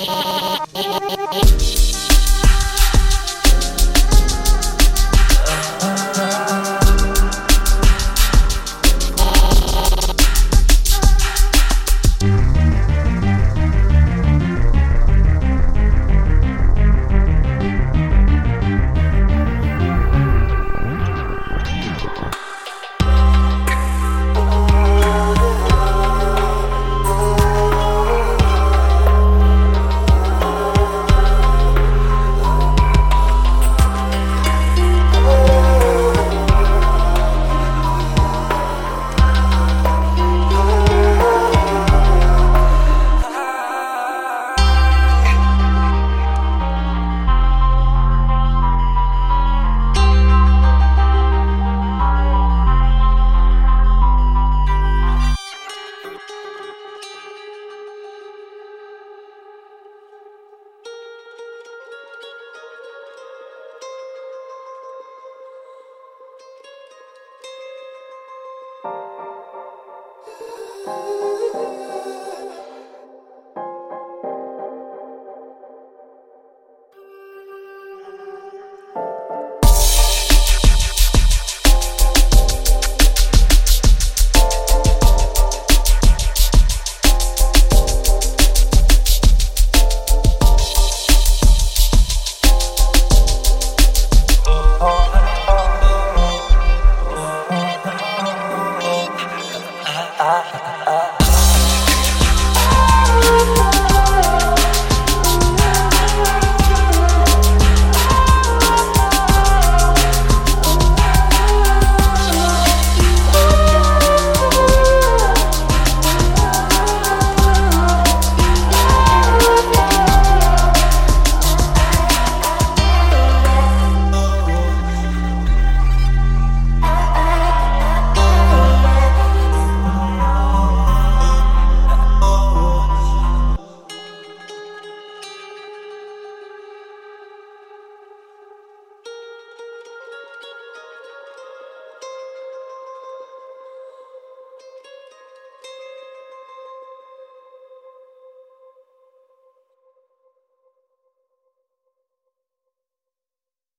Yeah. 아.